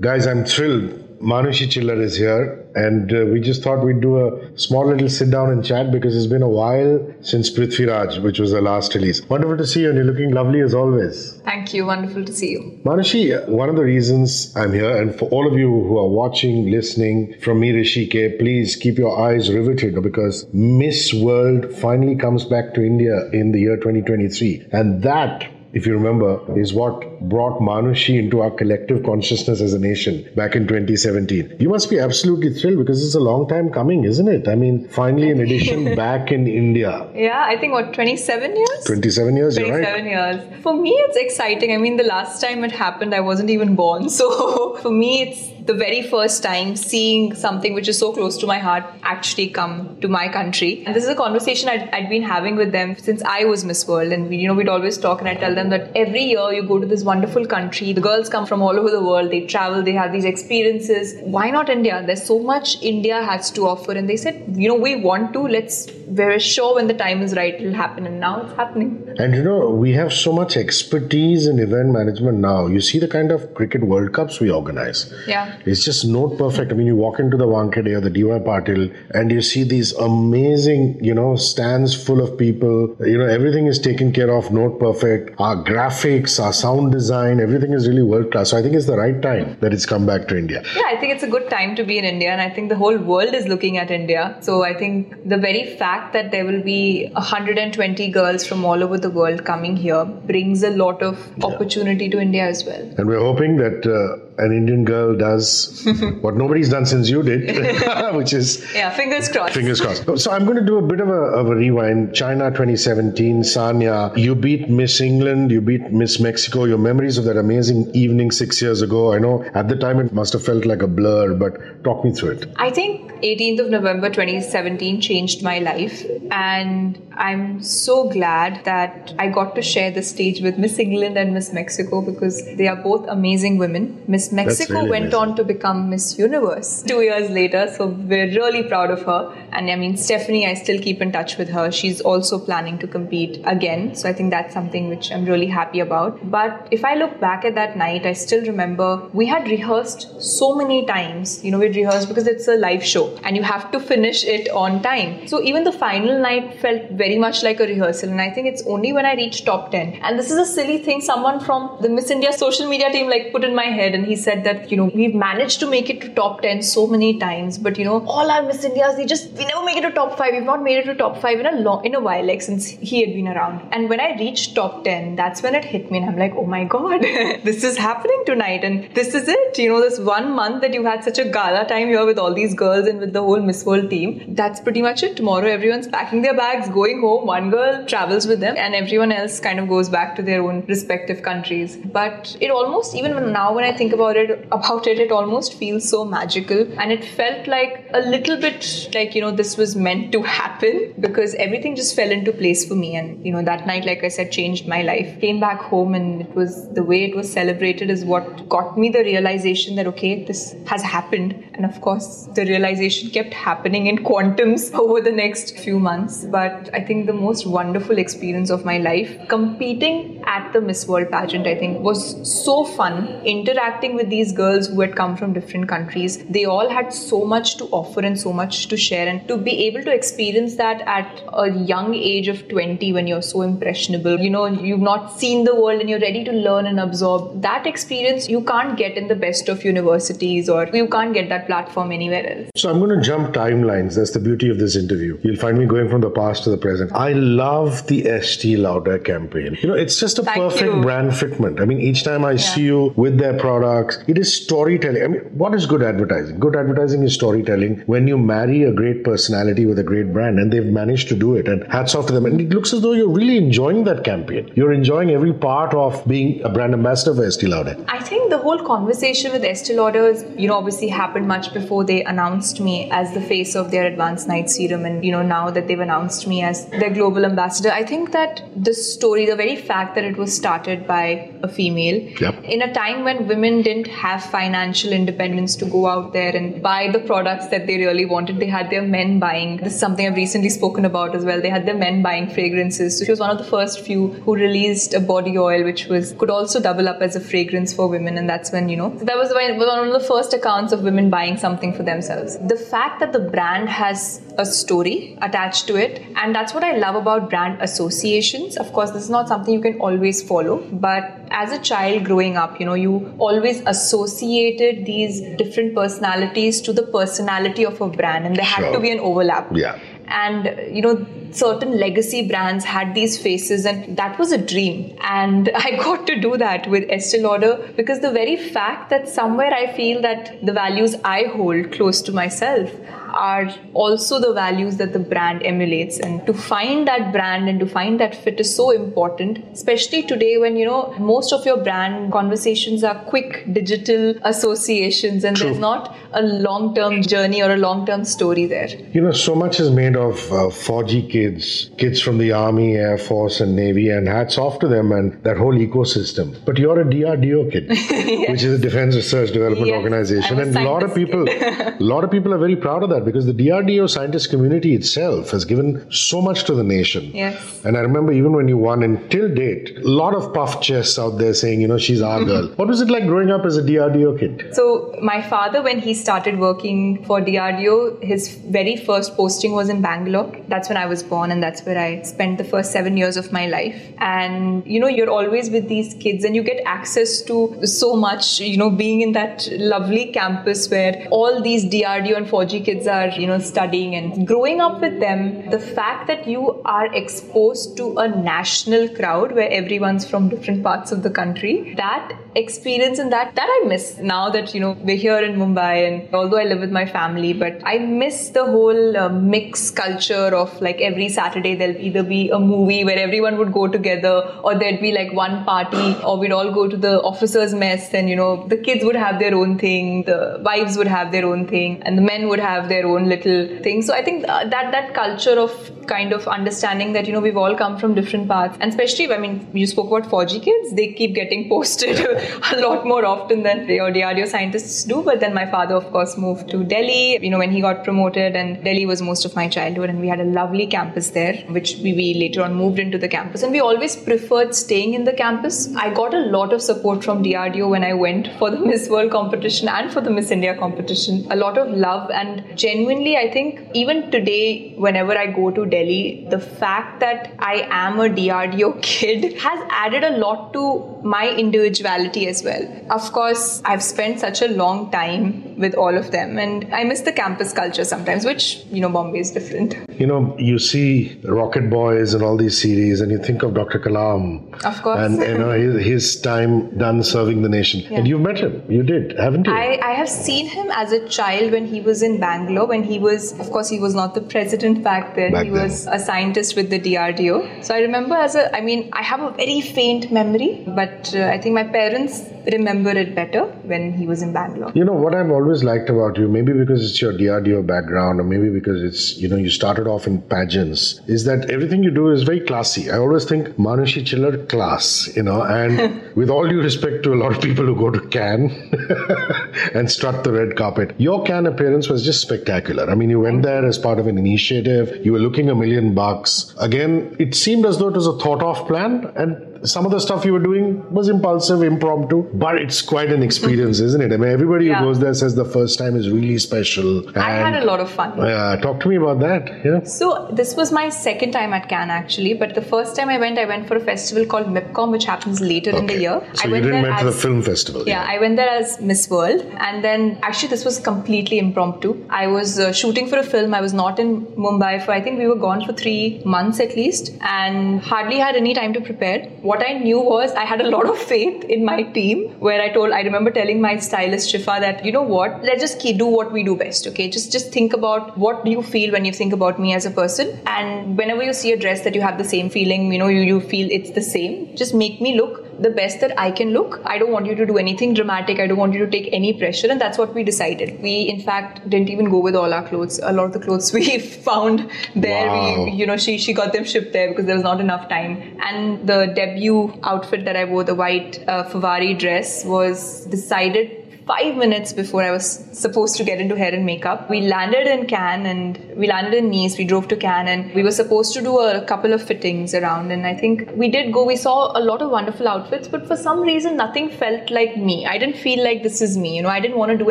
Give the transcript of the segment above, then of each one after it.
Guys, I'm thrilled. Manushi Chhillar is here, and uh, we just thought we'd do a small little sit down and chat because it's been a while since Prithviraj, which was the last release. Wonderful to see you, and you're looking lovely as always. Thank you. Wonderful to see you. Manushi, one of the reasons I'm here, and for all of you who are watching, listening from me, Hrishi K, please keep your eyes riveted because Miss World finally comes back to India in the year 2023. And that if you remember, is what brought Manushi into our collective consciousness as a nation back in 2017. You must be absolutely thrilled because it's a long time coming, isn't it? I mean, finally an edition back in India. Yeah, I think what, 27 years? 27 years, 27 right. years. For me, it's exciting. I mean, the last time it happened, I wasn't even born. So for me, it's the very first time seeing something which is so close to my heart actually come to my country. And this is a conversation I'd, I'd been having with them since I was Miss World. And, we, you know, we'd always talk and I'd tell them that every year you go to this wonderful country, the girls come from all over the world, they travel, they have these experiences. Why not India? There's so much India has to offer. And they said, you know, we want to, let's, we're sure when the time is right, it'll happen. And now it's happening. And you know, we have so much expertise in event management now. You see the kind of cricket World Cups we organize. Yeah. It's just note perfect. I mean, you walk into the Wankhede or the DY Patil and you see these amazing, you know, stands full of people. You know, everything is taken care of, note perfect. Our graphics, our sound design, everything is really world class. So I think it's the right time that it's come back to India. Yeah, I think it's a good time to be in India, and I think the whole world is looking at India. So I think the very fact that there will be 120 girls from all over the world coming here brings a lot of opportunity to India as well. And we're hoping that uh, an Indian girl does what nobody's done since you did, which is Yeah, fingers crossed. Fingers crossed. So I'm going to do a bit of a, of a rewind. China 2017, Sanya, you beat Miss England, you beat Miss Mexico. Your memories of that amazing evening six years ago. I know at the time it must have felt like a blur, but talk me through it. I think 18th of November 2017 changed my life, and I'm so glad that I got to share the stage with Miss England and Miss Mexico because they are both amazing women. Miss Mexico really went amazing. on to become Miss Universe two years later, so we're really proud of her. And I mean, Stephanie, I still keep in touch with her. She's also planning to compete again, so I think that's something which I'm really happy about. But if I look back at that night, I still remember we had rehearsed so many times. You know, we'd rehearsed because it's a live show and you have to finish it on time. So even the final night felt very much like a rehearsal, and I think it's only when I reached top 10. And this is a silly thing someone from the Miss India social media team like put in my head, and he said that, you know, we've managed to make it to top 10 so many times, but you know, all our Miss Indias, they just, we never make it to top 5. We've not made it to top 5 in a long, in a while, like since he had been around. And when I reached top 10, that's when it hit me, and I'm like, oh my god, this is happening tonight, and this is it. You know, this one month that you had such a gala time here with all these girls and with the whole Miss World team, that's pretty much it. Tomorrow, everyone's packing their bags, going home. One girl travels with them, and everyone else kind of goes back to their own respective countries. But it almost, even now when I think about it, about it, it almost feels so magical, and it felt like a little bit like you know this was meant to happen because everything just fell into place for me, and you know that night, like I said, changed my life. Came back home, and it was the way it was celebrated is what got me the realization that okay, this has happened, and of course the realization kept happening in quantums over the next few months. But I think the most wonderful experience of my life, competing at the Miss World pageant, I think was so fun. Interacting with these girls who had come from different countries, they all had so much to offer and so much to share, and to be able to experience that at a young age of 20 when you're so impressionable, you know, you've not seen the world and you're ready to learn and absorb that experience you can't get in the best of universities or you can't get that platform anywhere else. So I'm going to jump timelines. That's the beauty of this interview. You'll find me going from the past to the present. I love the Estee Lauder campaign. You know, it's just a Thank perfect you. brand fitment. I mean, each time I see you with their products, it is storytelling. I mean, what is good advertising? Good advertising is storytelling when you marry a great personality with a great brand, and they've managed to do it. And hats off to them. And it looks as though you're really enjoying that campaign. You're enjoying every part of being a brand ambassador for Estee Lauder. I think the whole conversation with Estee Lauder's, you know, obviously happened much before they announced me as the face of their advanced night serum, and you know, now that they've announced me as their global ambassador, I think that the story, the very fact that it was started by a female, Yep. in a time when women didn't have financial independence to go out there and buy the products that they really wanted. They had their men buying. This is something I've recently spoken about as well. They had their men buying fragrances. So she was one of the first few who released a body oil which was could also double up as a fragrance for women, and that's when you know that was one of the first accounts of women buying something for themselves. The fact that the brand has a story attached to it, and that's what I love about brand associations. Of course, this is not something you can always follow, but as a child growing up, you know, you always associated these different personalities to the personality of a brand, and there sure. had to be an overlap. Yeah. And you know, certain legacy brands had these faces, and that was a dream. And I got to do that with Estee Lauder because the very fact that somewhere I feel that the values I hold close to myself are also the values that the brand emulates and to find that brand and to find that fit is so important especially today when you know most of your brand conversations are quick digital associations and True. there's not a long term journey or a long term story there you know so much is made of uh, fauji kids kids from the army air force and navy and hats off to them and that whole ecosystem but you're a DRDO kid yes. which is a defense research development yes. organization and a lot of people a lot of people are very proud of that because the DRDO scientist community itself has given so much to the nation. Yes. And I remember even when you won, and till date, a lot of puff chests out there saying, you know, she's our girl. What was it like growing up as a DRDO kid? So, my father, when he started working for DRDO, his very first posting was in Bangalore. That's when I was born, and that's where I spent the first seven years of my life. And, you know, you're always with these kids, and you get access to so much, you know, being in that lovely campus where all these DRDO and fauji kids are, you know, studying and growing up with them. The fact that you are exposed to a national crowd where everyone's from different parts of the country, that experience and that that I miss now that you know we're here in Mumbai and although I live with my family but I miss the whole uh, mix culture of like every Saturday there'll either be a movie where everyone would go together or there'd be like one party or we'd all go to the officers mess and you know the kids would have their own thing the wives would have their own thing and the men would have their own little thing. So I think uh, that that culture of kind of understanding that you know we've all come from different paths and especially I mean you spoke about fauji kids they keep getting posted a lot more often than the DRDO scientists do. But then my father of course moved to Delhi. You know when he got promoted and Delhi was most of my childhood and we had a lovely campus there which we, we later on moved into the campus. And we always preferred staying in the campus. I got a lot of support from DRDO when I went for the Miss World competition and for the Miss India competition. A lot of love and genuinely I think even today whenever I go to Delhi, the fact that I am a DRDO kid has added a lot to my individuality as well. Of course, I've spent such a long time with all of them, and I miss the campus culture sometimes, which, you know, Bombay is different. You know, you see Rocket Boys and all these series, and you think of Dr. Kalam. Of course. And, you know, his, his time done serving the nation. Yeah. And you've met him. You did, haven't you? I, I have seen him as a child when he was in Bangalore, when he was, of course, he was not the president back then. Back he then. was a scientist with the DRDO. So I remember as a, I mean, I have a very faint memory, but uh, I think my parents remember it better when he was in Bangalore. You know, what I've always liked about you, maybe because it's your DRDO background, or maybe because it's, you know, you started off in pageants, is that everything you do is very classy. I always think Manushi Chhillar class, you know, and with all due respect to a lot of people who go to Cannes and strut the red carpet, your Cannes appearance was just spectacular. I mean, you went there as part of an initiative, you were looking a million bucks. Again, it seemed as though it was a thought of plan, and some of the stuff you were doing was impulsive, impromptu, but it's quite an experience, isn't it? I mean, everybody yeah. who goes there says the first time is really special. I had a lot of fun. Yeah, talk to me about that. Yeah. So this was my second time at Cannes actually, but the first time I went, I went for a festival called MIPCOM, which happens later okay. in the year. So I went you didn't went to the film festival. Yeah, yeah, I went there as Miss World, and then actually this was completely impromptu. I was uh, shooting for a film. I was not in Mumbai for I think we were gone for three months at least, and hardly had any time to prepare what I knew was I had a lot of faith in my team where I told I remember telling my stylist Shifa that you know what? Let's just do what we do best okay? Just just think about what do you feel when you think about me as a person. And whenever you see a dress that you have the same feeling you know you, you feel it's the same just make me look the best that I can look. I don't want you to do anything dramatic. I don't want you to take any pressure. And that's what we decided. We, in fact, didn't even go with all our clothes. A lot of the clothes we found there, Wow. we, you know, she, she got them shipped there because there was not enough time. And the debut outfit that I wore, the white uh, Favari dress, was decided five minutes before I was supposed to get into hair and makeup. We landed in Cannes and we landed in Nice. We drove to Cannes and we were supposed to do a couple of fittings around. And I think we did go. We saw a lot of wonderful outfits, but for some reason, nothing felt like me. I didn't feel like this is me. You know, I didn't want to do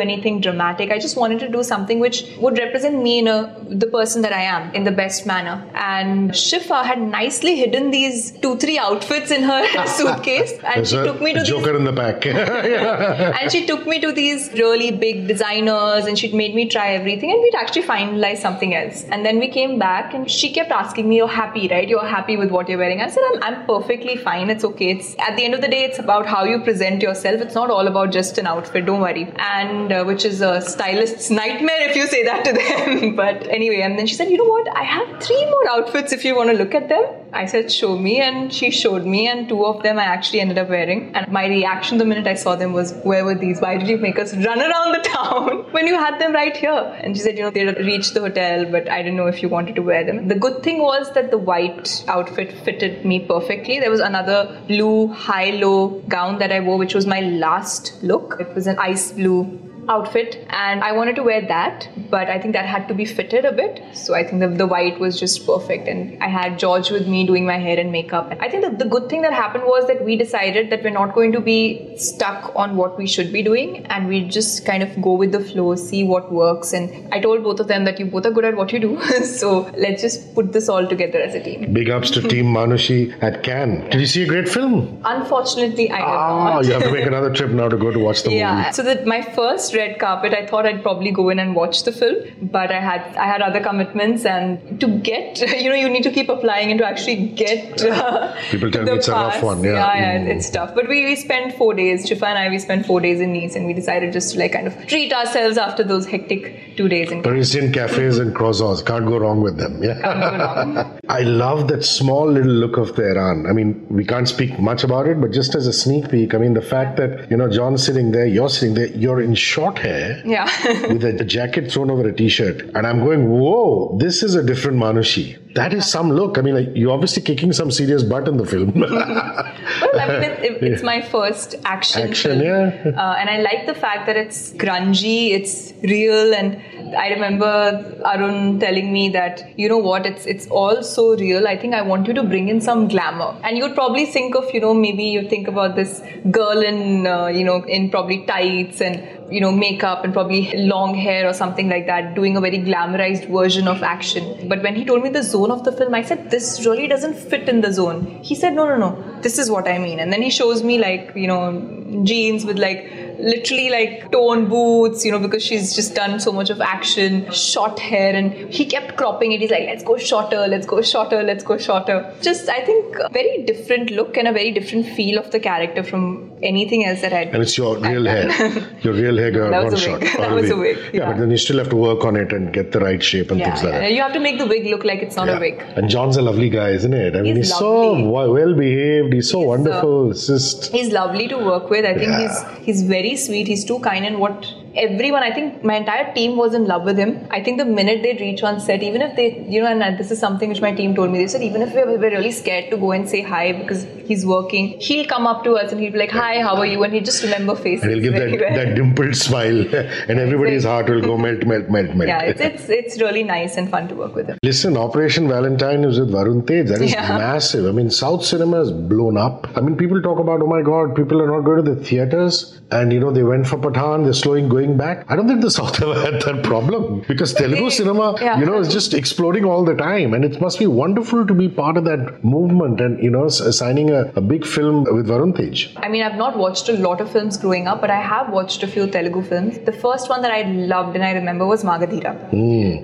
anything dramatic. I just wanted to do something which would represent me in a the person that I am in the best manner. And Shifa had nicely hidden these two, three outfits in her suitcase, and There's she took me to these Joker in the pack. and she took me to these really big designers and she'd made me try everything and we'd actually finalized something else. And then we came back and she kept asking me you're happy right? You're happy with what you're wearing? I said i'm, I'm perfectly fine. It's okay. It's at the end of the day it's about how you present yourself. It's not all about just an outfit. Don't worry. And uh, which is a stylist's nightmare if you say that to them. But anyway and then she said you know what? I have three more outfits if you want to look at them i said show me and she showed me and two of them i actually ended up wearing. And my reaction the minute i saw them was where were these? Why did you make us run around the town? When you had them right here. And she said you know they reached the hotel but i didn't know if you wanted to wear them. The good thing was that the white outfit fitted me perfectly. There was another blue high low gown that i wore which was my last look. It was an ice blue outfit and I wanted to wear that but I think that had to be fitted a bit so I think the, the white was just perfect and I had George with me doing my hair and makeup I think that the good thing that happened was that we decided that we're not going to be stuck on what we should be doing and we just kind of go with the flow see what works and I told both of them that you both are good at what you do so let's just put this all together as a team Big ups to Team Manushi at Cannes. Did you see a great film? unfortunately I did Ah, not you have to make another trip now to go to watch the yeah movie. so that my first red carpet i thought i'd probably go in and watch the film but i had i had other commitments and to get you know you need to keep applying and to actually get uh, People tell me it's a rough pass. one, yeah. yeah, Mm. it's tough but we, we spent four days shifa and i we spent four days in nice and we decided just to like kind of treat ourselves after those hectic two days in Parisian cafes and croissants. Can't go wrong with them. Yeah. Wrong. I love that small little look of Tehran. I mean, we can't speak much about it, but just as a sneak peek, I mean, the fact that, you know, John's sitting there, you're sitting there, you're in short hair yeah with a, a jacket thrown over a t shirt. And I'm going, whoa, this is a different Manushi. That is some look. I mean, like, you're obviously kicking some serious butt in the film. well, I mean, it, it, it's my first action, Action, film. yeah. Uh, and I like the fact that it's grungy, it's real, and I remember Arun telling me that you know what, it's it's all so real. I think I want you to bring in some glamour, and you'd probably think of you know maybe you think about this girl in uh, you know in probably tights and you know makeup and probably long hair or something like that, doing a very glamorized version of action. But when he told me the zone of the film, I said this really doesn't fit in the zone. He said no, no, no, this is what I mean, and then he shows me like you know jeans with like literally like torn boots, you know, because she's just done so much of action, short hair, and he kept cropping it. He's like, let's go shorter, let's go shorter, let's go shorter. Just, I think, a very different look and a very different feel of the character from anything else that I'd and it's your real hair. Your real hair got That was a wig. short. That was a wig, Yeah, yeah. but then you still have to work on it and get the right shape and yeah, things like yeah. that. You have to make the wig look like it's not a wig. And John's a lovely guy, isn't it? I mean, He's he's so well behaved. He's so He's, uh, wonderful. It's just He's lovely to work with. I think he's he's very sweet. He's too kind, and what everyone, I think my entire team was in love with him. I think the minute they'd reach on set, even if they, you know, and this is something which my team told me, they said even if we're, we're really scared to go and say hi because he's working, he'll come up to us and he'll be like, "Hi, how are you?" And he'll just remember faces. and he'll give that, well. that dimpled smile, and everybody's heart will go melt, melt, melt, melt. yeah, it's, it's it's really nice and fun to work with him. Listen, Operation Valentine is with Varun Tej. That is Yeah. massive. I mean, South cinema has blown up. I mean, people talk about, oh my God, people are not going to the theaters. And, you know, they went for Pathaan, they're slowing going back. I don't think the South ever had that problem because Telugu cinema, yeah. you know, is just exploding all the time. And it must be wonderful to be part of that movement and, you know, signing a, a big film with Varun Tej. I mean, I've not watched a lot of films growing up, but I have watched a few Telugu films. The first one that I loved and I remember was Magadheera.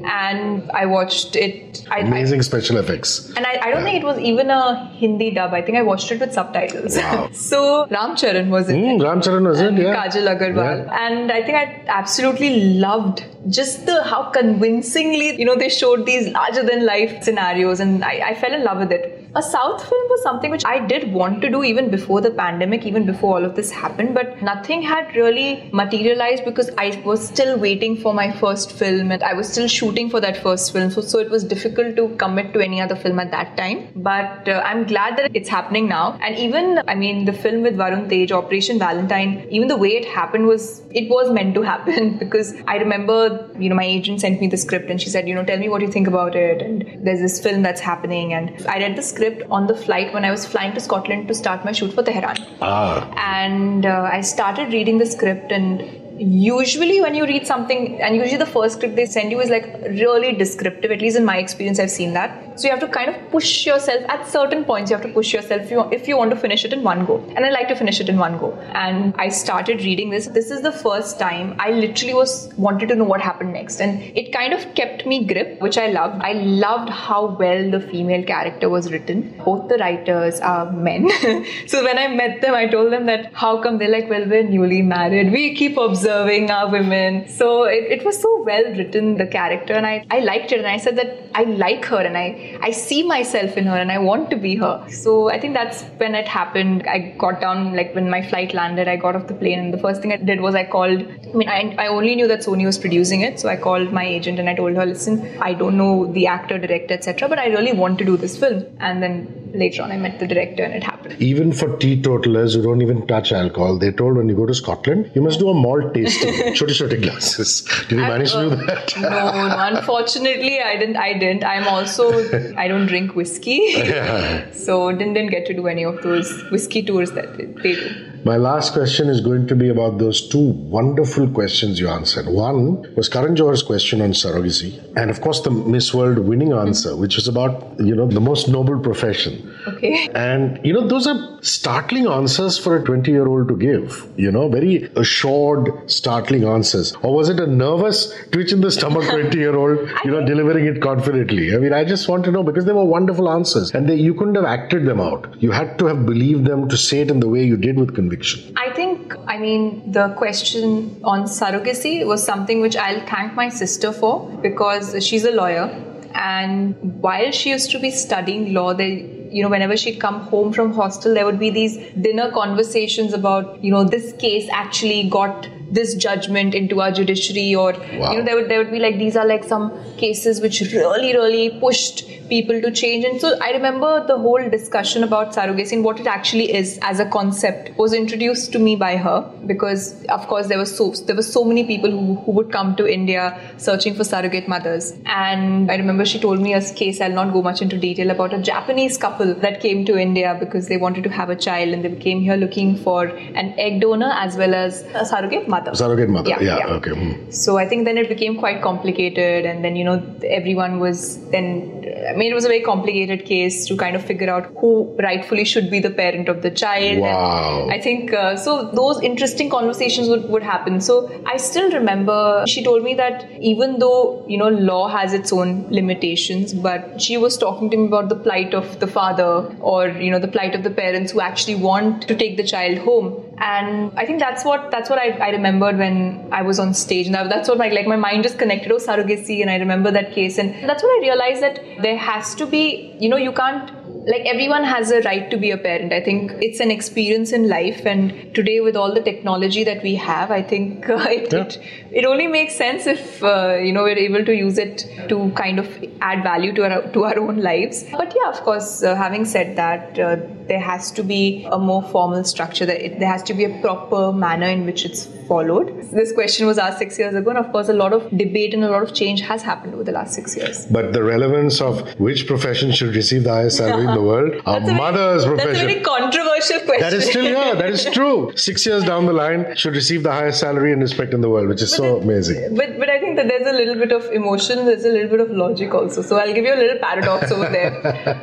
And I watched it. I, I, Amazing special effects. and I, I don't think it was even a Hindi dub. I think I watched it with subtitles. Wow. so Ram Charan was in Mm, it. Ram Charan was it? Yeah. Kajal Aggarwal. And I think I absolutely loved just the how convincingly, you know, they showed these larger than life scenarios and I, I fell in love with it. A South film was something which I did want to do even before the pandemic, even before all of this happened, but nothing had really materialized because I was still waiting for my first film and I was still shooting for that first film. So, so it was difficult to commit to any other film at that time. But uh, I'm glad that it's happening now. And even, I mean, the film with Varun Tej, Operation Valentine, even the way it happened was, it was meant to happen because I remember, you know, my agent sent me the script and she said, you know, tell me what you think about it. And there's this film that's happening. And I read the script on the flight when I was flying to Scotland to start my shoot for Tehran. Ah. And uh, I started reading the script and usually when you read something and usually the first script they send you is like really descriptive. At least in my experience i've seen that. So you have to kind of push yourself. At certain points you have to push yourself if you, if you want to finish it in one go. And i like to finish it in one go. And i started reading this. This is the first time i literally was wanted to know what happened next. And it kind of kept me grip which i loved. I loved how well the female character was written. Both the writers are men. So when i met them i told them that how come they're like well we're newly married. We keep observing observing our women. So it, it was so well written, the character, and I, I liked it. And I said that I like her and I, I see myself in her and I want to be her. So I think that's when it happened. I got down, like when my flight landed, I got off the plane, and the first thing I did was I called. I mean, I, I only knew that Sony was producing it, so I called my agent and I told her, listen, I don't know the actor, director, etc., but I really want to do this film. And then later on I met the director and it happened. Even for teetotalers who don't even touch alcohol, they told when you go to Scotland, you must do a malt tasting, chote chote glasses. Did you manage to do that? no, no, unfortunately I didn't. I didn't. I'm also I don't drink whiskey, Yeah. so didn't, didn't get to do any of those whiskey tours that they, they do. My last question is going to be about those two wonderful questions you answered. One was Karan Johar's question on surrogacy, and of course the Miss World winning answer, which was about you know the most noble profession. Okay. And you know those are startling answers for a 20-year-old to give. You know, very assured, startling answers. Or was it a nervous twitch in the stomach 20-year-old, you know, delivering it confidently? I mean, I just want to know because they were wonderful answers, and they, you couldn't have acted them out. You had to have believed them to say it in the way you did with conviction. I think, I mean, the question on surrogacy was something which I'll thank my sister for because she's a lawyer. And while she used to be studying law, they you know whenever she'd come home from hostel there would be these dinner conversations about you know this case actually got this judgment into our judiciary or Wow. you know there would there would be like these are like some cases which really really pushed people to change. And so i remember the whole discussion about surrogacy and what it actually is as a concept was introduced to me by her because of course there was so there were so many people who, who would come to india searching for surrogate mothers. And i remember she told me a case i'll not go much into detail about a japanese couple that came to india because they wanted to have a child and they came here looking for an egg donor as well as a surrogate mother Surrogate mother. Yeah, Yeah, yeah. okay. hmm. so I think then it became quite complicated, and then you know everyone was then. I mean, it was a very complicated case to kind of figure out who rightfully should be the parent of the child. Wow. And I think uh, so. Those interesting conversations would, would happen. So I still remember she told me that even though you know law has its own limitations, but she was talking to me about the plight of the father or you know the plight of the parents who actually want to take the child home. And I think that's what that's what I, I remembered when I was on stage. And that's what my like my mind just connected. Oh, surrogacy, and I remember that case. And that's when I realized that there has to be you know you can't like everyone has a right to be a parent i think it's an experience in life and today with all the technology that we have i think uh, it, Yeah. it it only makes sense if uh, you know we're able to use it to kind of add value to our to our own lives but yeah of course uh, having said that uh, there has to be a more formal structure that it, there has to be a proper manner in which it's followed this question was asked 6 years ago and of course a lot of debate and a lot of change has happened over the last 6 years But the relevance of which profession should receive the highest salary in the world, a That's a very- mother's That's a profession. very controversial question. That is still yeah, that is true. Six years down the line, should receive the highest salary and respect in the world, which is so it- amazing. But but I think that there's a little bit of emotion, there's a little bit of logic also. So I'll give you a little paradox over there.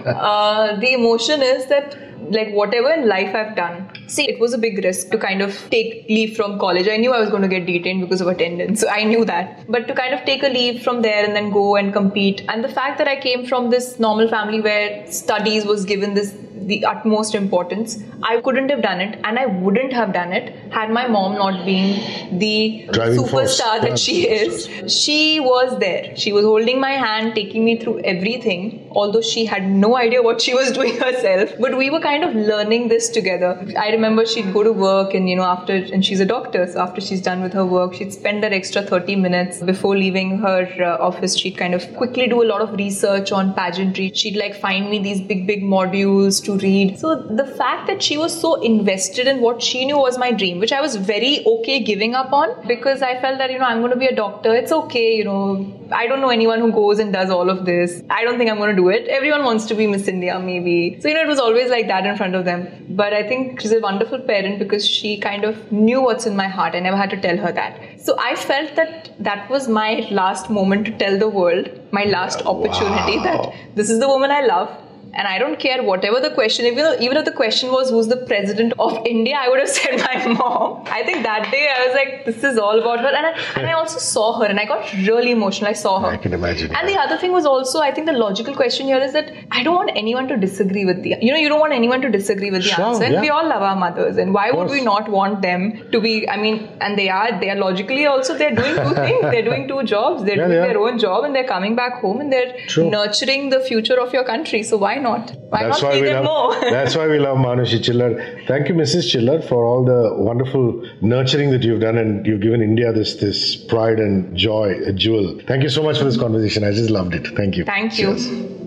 Uh, the emotion is that like whatever in life I've done. See, it was a big risk to kind of take leave from college. I knew I was going to get detained because of attendance. So I knew that. But to kind of take a leave from there and then go and compete. And the fact that I came from this normal family where studies was given this the utmost importance. I couldn't have done it, and I wouldn't have done it had my mom not been the Driving superstar force. that she is. She was there. She was holding my hand, taking me through everything, although she had no idea what she was doing herself. But we were kind of learning this together. I remember she'd go to work, and you know, after, and she's a doctor, so after she's done with her work, she'd spend that extra 30 minutes before leaving her uh, office. She'd kind of quickly do a lot of research on pageantry. She'd like find me these big, big modules to read. So the fact that she was so invested in what she knew was my dream, which I was very okay giving up on because I felt that, you know, I'm going to be a doctor. It's okay, you know, I don't know anyone who goes and does all of this. I don't think I'm going to do it. Everyone wants to be Miss India, maybe. So, you know, it was always like that in front of them. But I think she's a wonderful parent because she kind of knew what's in my heart. I never had to tell her that. So I felt that that was my last moment to tell the world, my last opportunity Wow. that this is the woman I love. And I don't care whatever the question, even though, even if the question was who's the president of India, I would have said my mom. I think that day I was like, this is all about her. And I, and I also saw her and I got really emotional. I saw her. I can imagine. And the other thing was also, I think the logical question here is that I don't want anyone to disagree with the, you know, you don't want anyone to disagree with the Sure, answer. Yeah. we all love our mothers. And why would we not want them to be, I mean, and they are, they are logically also, they're doing two things. They're doing two jobs. They're Yeah, doing they their own job and they're coming back home and they're True. nurturing the future of your country. So why not? Why That's not why we love. more? that's why we love Manushi Chhillar. Thank you, Mrs. Chhillar, for all the wonderful nurturing that you've done, and you've given India this this pride and joy, a jewel. Thank you so much for this conversation. I just loved it. Thank you. Thank you. Cheers.